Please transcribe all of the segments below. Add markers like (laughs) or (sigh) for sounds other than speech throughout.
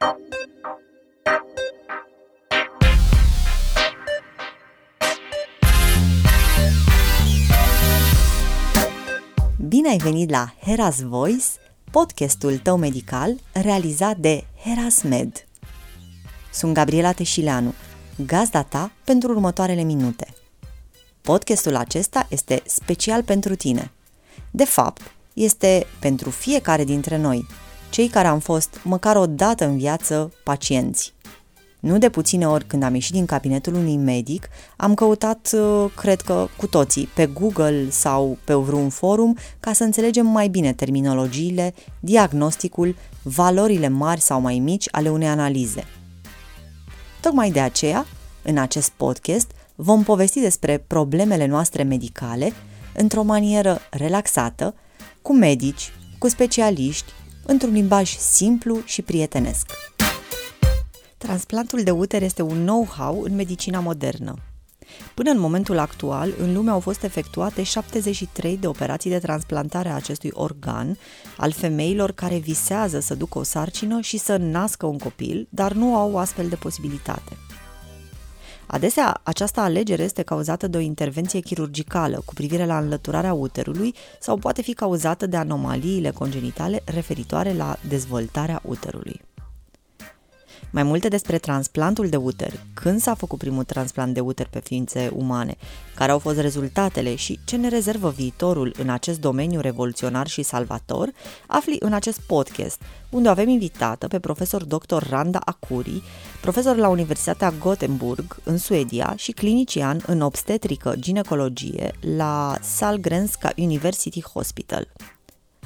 Bine ai venit la Heras Voice, podcastul tău medical realizat de Heras Med. Sunt Gabriela Teșileanu, gazda ta pentru următoarele minute. Podcastul acesta este special pentru tine. De fapt, este pentru fiecare dintre noi, cei care am fost măcar o dată în viață pacienți. Nu de puține ori când am ieșit din cabinetul unui medic, am căutat, uh, cred că cu toții, pe Google sau pe vreun forum ca să înțelegem mai bine terminologiile, diagnosticul, valorile mari sau mai mici ale unei analize. Tocmai de aceea, în acest podcast, vom povesti despre problemele noastre medicale într-o manieră relaxată, cu medici, cu specialiști, într-un limbaj simplu și prietenesc. Transplantul de uter este un know-how în medicina modernă. Până în momentul actual, în lume au fost efectuate 73 de operații de transplantare a acestui organ al femeilor care visează să ducă o sarcină și să nască un copil, dar nu au astfel de posibilitate. Adesea, această alegere este cauzată de o intervenție chirurgicală cu privire la înlăturarea uterului sau poate fi cauzată de anomaliile congenitale referitoare la dezvoltarea uterului. Mai multe despre transplantul de uter, când s-a făcut primul transplant de uter pe ființe umane, care au fost rezultatele și ce ne rezervă viitorul în acest domeniu revoluționar și salvator, afli în acest podcast, unde avem invitată pe profesor dr. Randa Akuri, profesor la Universitatea Gothenburg, în Suedia și clinician în obstetrică ginecologie la Salgrenska University Hospital.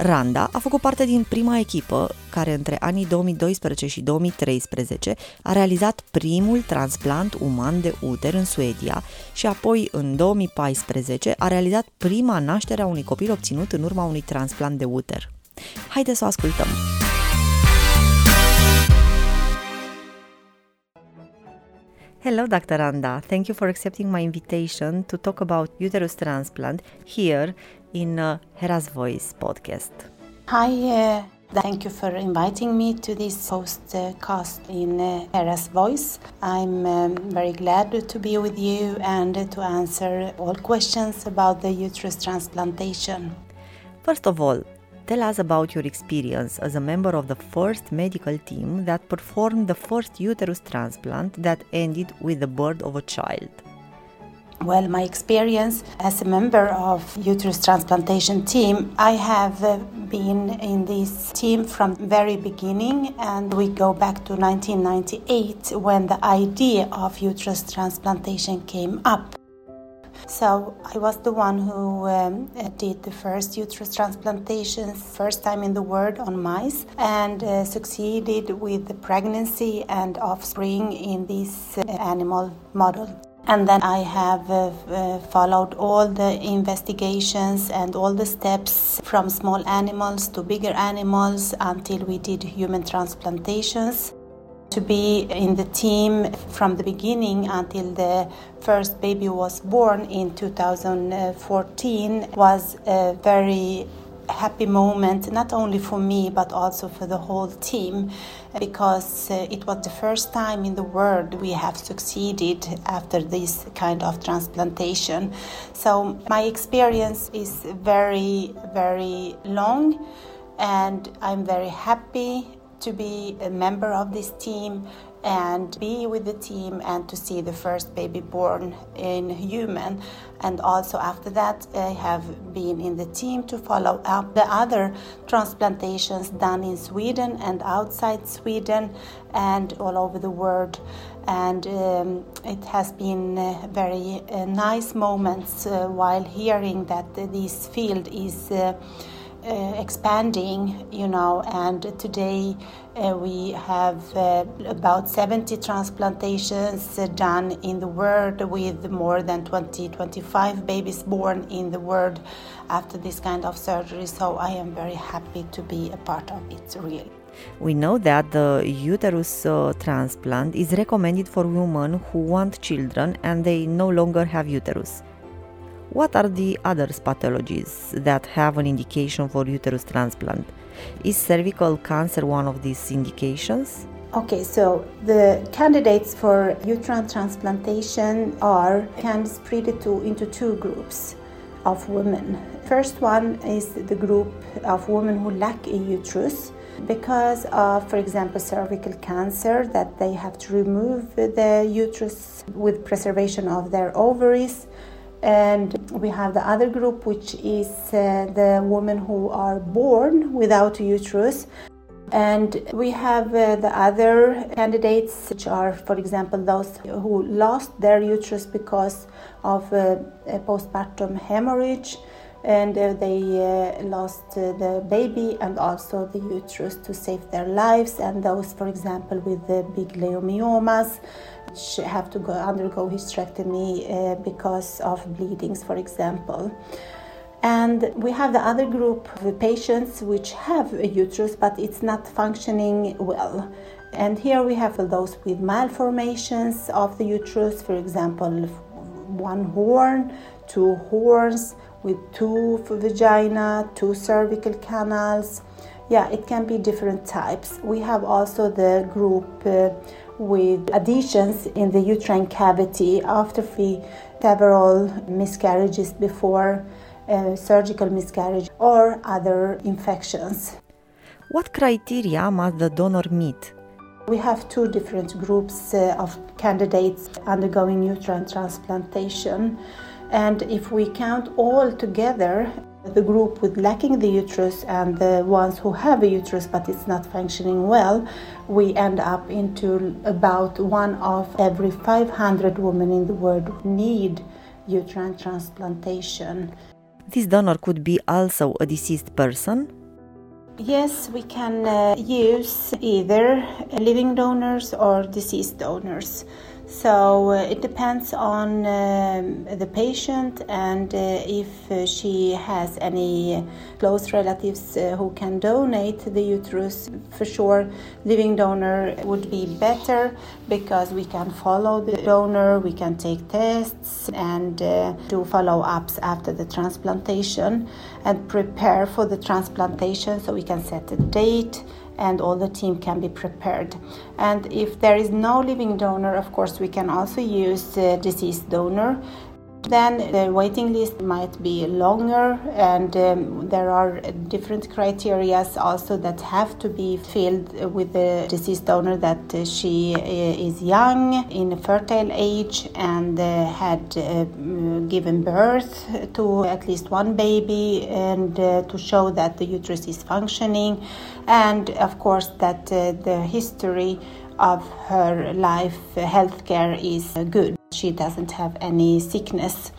Randa a făcut parte din prima echipă care între anii 2012 și 2013 a realizat primul transplant uman de uter în Suedia și apoi în 2014 a realizat prima naștere a unui copil obținut în urma unui transplant de uter. Haideți să o ascultăm! Hello, Dr. Randa. Thank you for accepting my invitation to talk about uterus transplant here in uh, Hera's Voice podcast. Hi, uh, thank you for inviting me to this postcast in uh, Hera's Voice. I'm um, very glad to be with you and to answer all questions about the uterus transplantation. First of all, tell us about your experience as a member of the first medical team that performed the first uterus transplant that ended with the birth of a child. Well, my experience as a member of uterus transplantation team, I have uh, been in this team from very beginning and we go back to 1998 when the idea of uterus transplantation came up. So I was the one who um, did the first uterus transplantation, first time in the world on mice, and uh, succeeded with the pregnancy and offspring in this uh, animal model and then I have uh, uh, followed all the investigations and all the steps from small animals to bigger animals until we did human transplantations. To be in the team from the beginning until the first baby was born in 2014 was a very happy moment, not only for me but also for the whole team, because uh, it was the first time in the world we have succeeded after this kind of transplantation. So my experience is very, very long, and I'm very happy to be a member of this team and be with the team and to see the first baby born in human. And also after that i have been in the team to follow up the other transplantations done in sweden and outside sweden and all over the world. And um, it has been uh, very uh, nice moments uh, while hearing that this field is uh, uh, expanding, you know, and today we have uh, about 70 transplantations done in the world with more than 20 25 babies born in the world after this kind of surgery. So I am very happy to be a part of it, really. We know that the uterus uh, transplant is recommended for women who want children and they no longer have uterus. What are the other pathologies that have an indication for uterus transplant? Is cervical cancer one of these indications? Okay, so the candidates for uterine transplantation are can split it to, into two groups of women. First one is the group of women who lack a uterus because of, for example, cervical cancer, that they have to remove the uterus with preservation of their ovaries. And we have the other group, which is uh, the women who are born without uterus. And we have uh, the other candidates, which are, for example, those who lost their uterus because of uh, a postpartum hemorrhage and uh, they uh, lost uh, the baby and also the uterus to save their lives. And those, for example, with the big leiomyomas, which have to go undergo hysterectomy uh, because of bleedings, for example. And we have the other group of patients which have a uterus but it's not functioning well. And here we have those with malformations of the uterus, for example, one horn, two horns, with two vagina, two cervical canals. Yeah, it can be different types. We have also the group uh, with adhesions in the uterine cavity after several miscarriages before uh, surgical miscarriage or other infections. What criteria must the donor meet? We have two different groups uh, of candidates undergoing uterine transplantation. And if we count all together, the group with lacking the uterus and the ones who have a uterus but it's not functioning well, we end up into about one of every 500 women in the world need uterine transplantation. This donor could be also a deceased person? Yes, we can uh, use either living donors or deceased donors. So uh, it depends on um, the patient and uh, if uh, she has any close relatives who can donate the uterus. For sure, living donor would be better because we can follow the donor, we can take tests and do follow ups after the transplantation and prepare for the transplantation so we can set a date and all the team can be prepared. And if there is no living donor, of course, we can also use a deceased donor. Then the waiting list might be longer, and um, there are different criteria also that have to be filled with the deceased donor that she uh, is young, in a fertile age, and uh, had uh, given birth to at least one baby, and to show that the uterus is functioning, and of course that the history of her life healthcare is good. She doesn't have any sickness.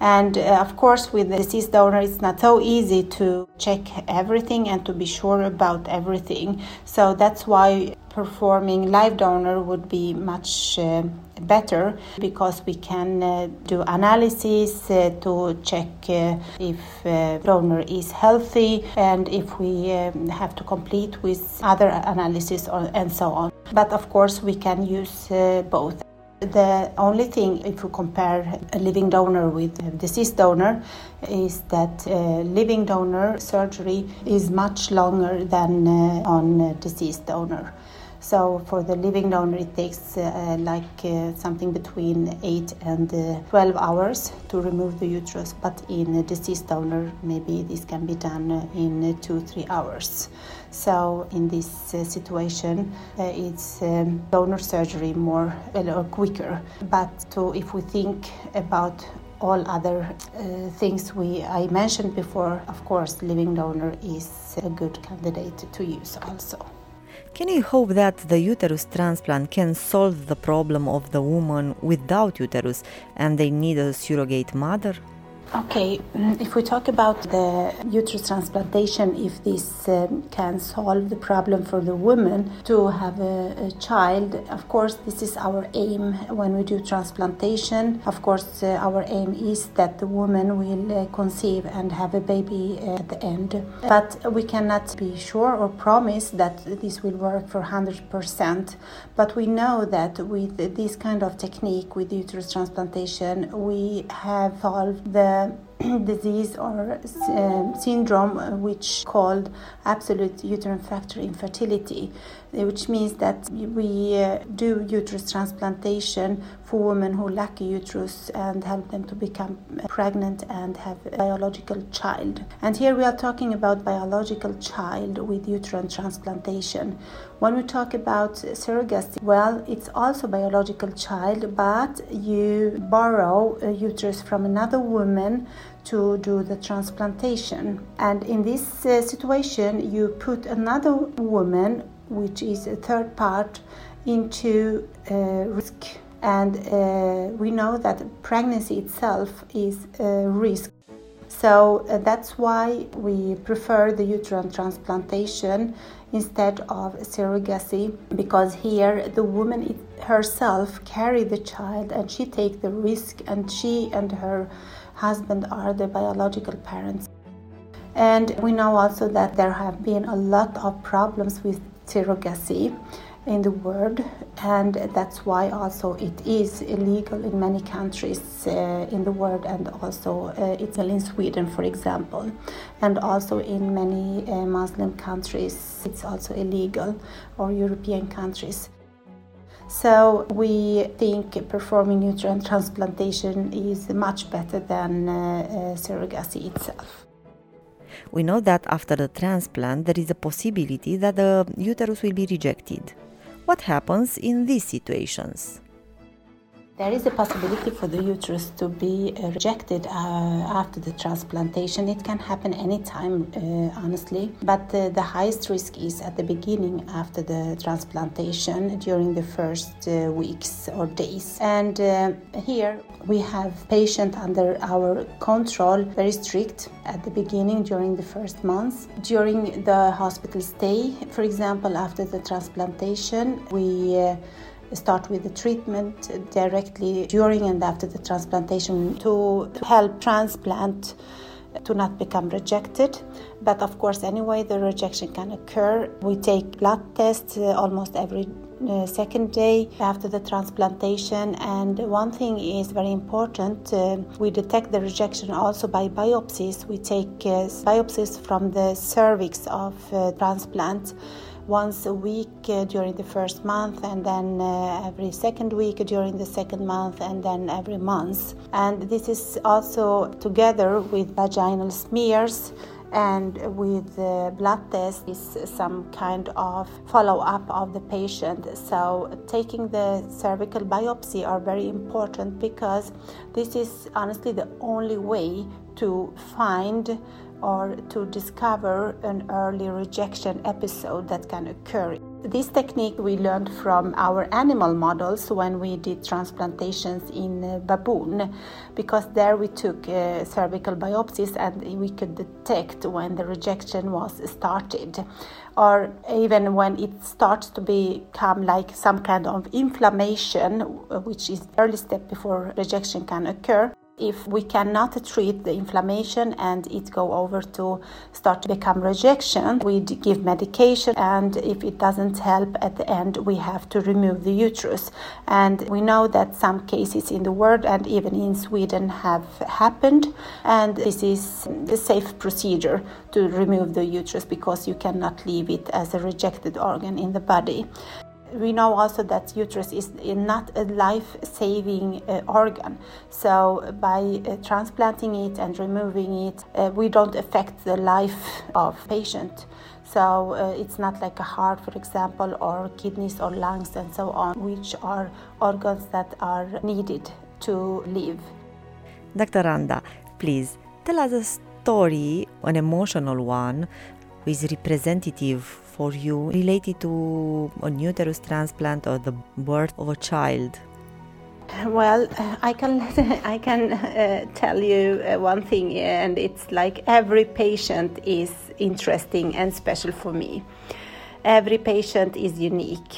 And uh, of course, with the deceased donor, it's not so easy to check everything and to be sure about everything. So that's why performing live donor would be much uh, better because we can uh, do analysis uh, to check uh, if uh, donor is healthy and if we um, have to complete with other analysis or, and so on. But of course, we can use both. The only thing, if you compare a living donor with a deceased donor, is that living donor surgery is much longer than uh, on a deceased donor. So for the living donor, it takes uh, like uh, something between 8 and uh, 12 hours to remove the uterus, but in a deceased donor, maybe this can be done uh, in 2 3 hours. So in this uh, situation, uh, it's um, donor surgery more uh, quicker. But to, if we think about all other uh, things we I mentioned before, of course, living donor is a good candidate to use also. Can you hope that the uterus transplant can solve the problem of the woman without uterus and they need a surrogate mother? Okay, mm, if we talk about the uterus transplantation, if this um, can solve the problem for the woman to have a, a, child, of course, this is our aim when we do transplantation. Of course, uh, our aim is that the woman will uh, conceive and have a baby at the end. But we cannot be sure or promise that this will work for 100%. But we know that with this kind of technique, with uterus transplantation, we have solved the (clears throat) disease or uh, syndrome uh, which called absolute uterine factor infertility which means that we uh, do uterus transplantation for women who lack a uterus and help them to become pregnant and have a biological child. And here we are talking about biological child with uterine transplantation. When we talk about surrogacy, well, it's also biological child, but you borrow a uterus from another woman to do the transplantation. And in this uh, situation, you put another woman which is a third part, into uh, risk. And uh, we know that pregnancy itself is a risk. So uh, that's why we prefer the uterine transplantation instead of surrogacy because here the woman herself carry the child and she take the risk and she and her husband are the biological parents. And we know also that there have been a lot of problems with surrogacy in the world, and that's why also it is illegal in many countries uh, in the world, and also uh, it's in Sweden, for example, and also in many uh, Muslim countries it's also illegal, or European countries. So we think performing uterine transplantation is much better than uh, uh, surrogacy itself. We know that after the transplant, there is a possibility that the uterus will be rejected. What happens in these situations? There is a possibility for the uterus to be uh, rejected uh, after the transplantation. It can happen anytime, uh, honestly, but uh, the highest risk is at the beginning after the transplantation during the first uh, weeks or days. And uh, here we have patient under our control, very strict at the beginning during the first months. During the hospital stay, for example, after the transplantation, we start with the treatment directly during and after the transplantation to, help transplant to not become rejected. But of course, anyway, the rejection can occur. We take blood tests uh, almost every uh, second day after the transplantation. And one thing is very important uh, we detect the rejection also by biopsies. We take uh, biopsies from the cervix of uh, transplant once a week uh, during the first month, and then uh, every second week during the second month, and then every month. And this is also together with vaginal smears and with blood test is some kind of follow-up of the patient so taking the cervical biopsy are very important because this is honestly the only way to find or to discover an early rejection episode that can occur. This technique we learned from our animal models when we did transplantations in uh, baboon, because there we took uh, cervical biopsies and we could detect when the rejection was started, or even when it starts to become like some kind of inflammation, which is early step before rejection can occur if we cannot treat the inflammation and it go over to start to become rejection we give medication and if it doesn't help at the end we have to remove the uterus. And we know that some cases in the world and even in Sweden have happened and this is the safe procedure to remove the uterus because you cannot leave it as a rejected organ in the body we know also that uterus is not a life-saving uh, organ. So by uh, transplanting it and removing it uh, we don't affect the life of patient. So uh, it's not like a heart for example or kidneys or lungs and so on which are organs that are needed to live. Dr randa please tell us a story an emotional one who is representative for you related to a uterus transplant or the birth of a child? Well, uh, (laughs) I can (laughs) I can uh, tell you uh, one thing, and it's like every patient is interesting and special for me. Every patient is unique.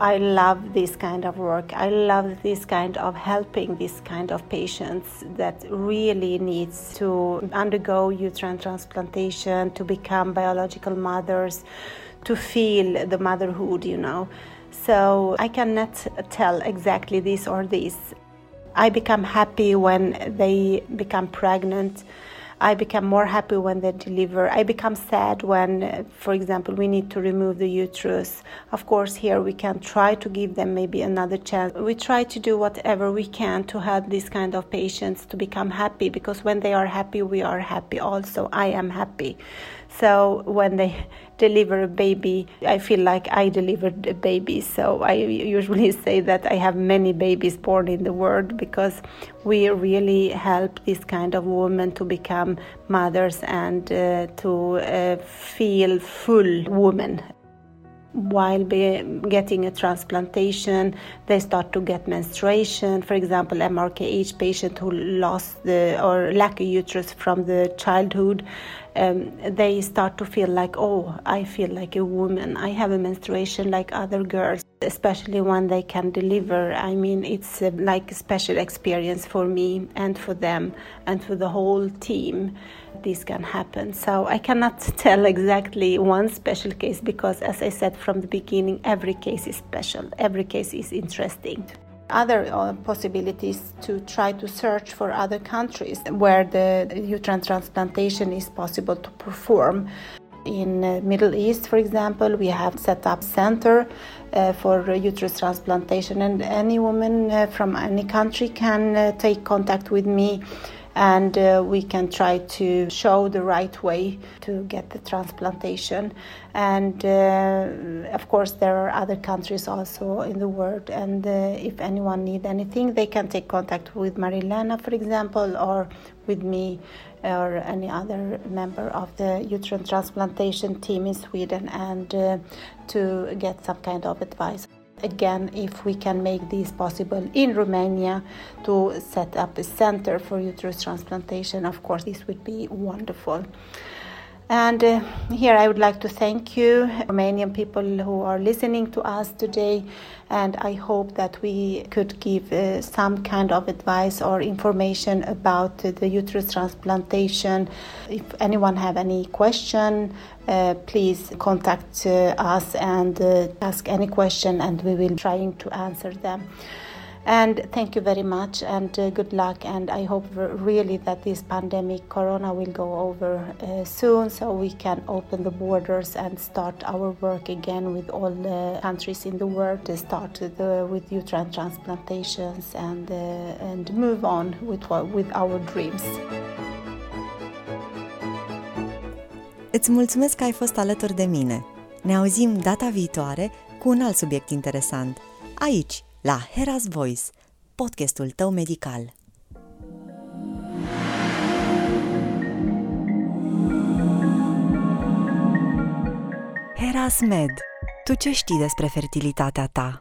I love this kind of work. I love this kind of helping this kind of patients that really needs to undergo uterine transplantation, to become biological mothers, to feel the motherhood, you know. So I cannot tell exactly this or this. I become happy when they become pregnant. I become more happy when they deliver. I become sad when, for example, we need to remove the uterus. Of course, here we can try to give them maybe another chance. We try to do whatever we can to help these kind of patients to become happy because when they are happy, we are happy also. I am happy. So when they deliver a baby, I feel like I delivered a baby. So I usually (laughs) say that I have many babies born in the world because we really help this kind of women to become mothers and uh, to uh, feel full women while getting a transplantation, they start to get menstruation. For example, MRKH patient who lost the or lack a uterus from the childhood, um, they start to feel like, oh, I feel like a woman. I have a menstruation like other girls, especially when they can deliver. I mean, it's uh, like a special experience for me and for them and for the whole team. This can happen. So I cannot (laughs) tell exactly one special case because, as I said from the beginning, every case is special, every case is interesting other uh, possibilities to try to search for other countries where the uterine transplantation is possible to perform. In uh, Middle East, for example, we have set up center uh, for uterus transplantation, and any woman uh, from any country can uh, take contact with me and uh, we can try to show the right way to get the transplantation. And uh, of course, there are other countries also in the world, and uh, if anyone need anything, they can take contact with Marilena, for example, or with me or any other member of the uterine transplantation team in Sweden, and uh, to get some kind of advice again if we can make this possible in Romania to set up a center for uterus transplantation. Of course, this would be wonderful. And uh, here I would like to thank you, Romanian people who are listening to us today. And I hope that we could give uh, some kind of advice or information about uh, the uterus transplantation. If anyone have any question, uh, please contact uh, us and uh, ask any question, and we will trying to answer them. And thank you very much and uh, good luck. And I hope really that this pandemic, Corona, will go over uh, soon so we can open the borders and start our work again with all the countries in the world to start the, with uterine transplantations and, uh, and move on with, with our dreams. Îți mulțumesc că ai fost alături de mine. Ne auzim data viitoare cu un alt subiect interesant, aici, la Hera's Voice, podcastul tău medical. Hera's Med. Tu ce știi despre fertilitatea ta?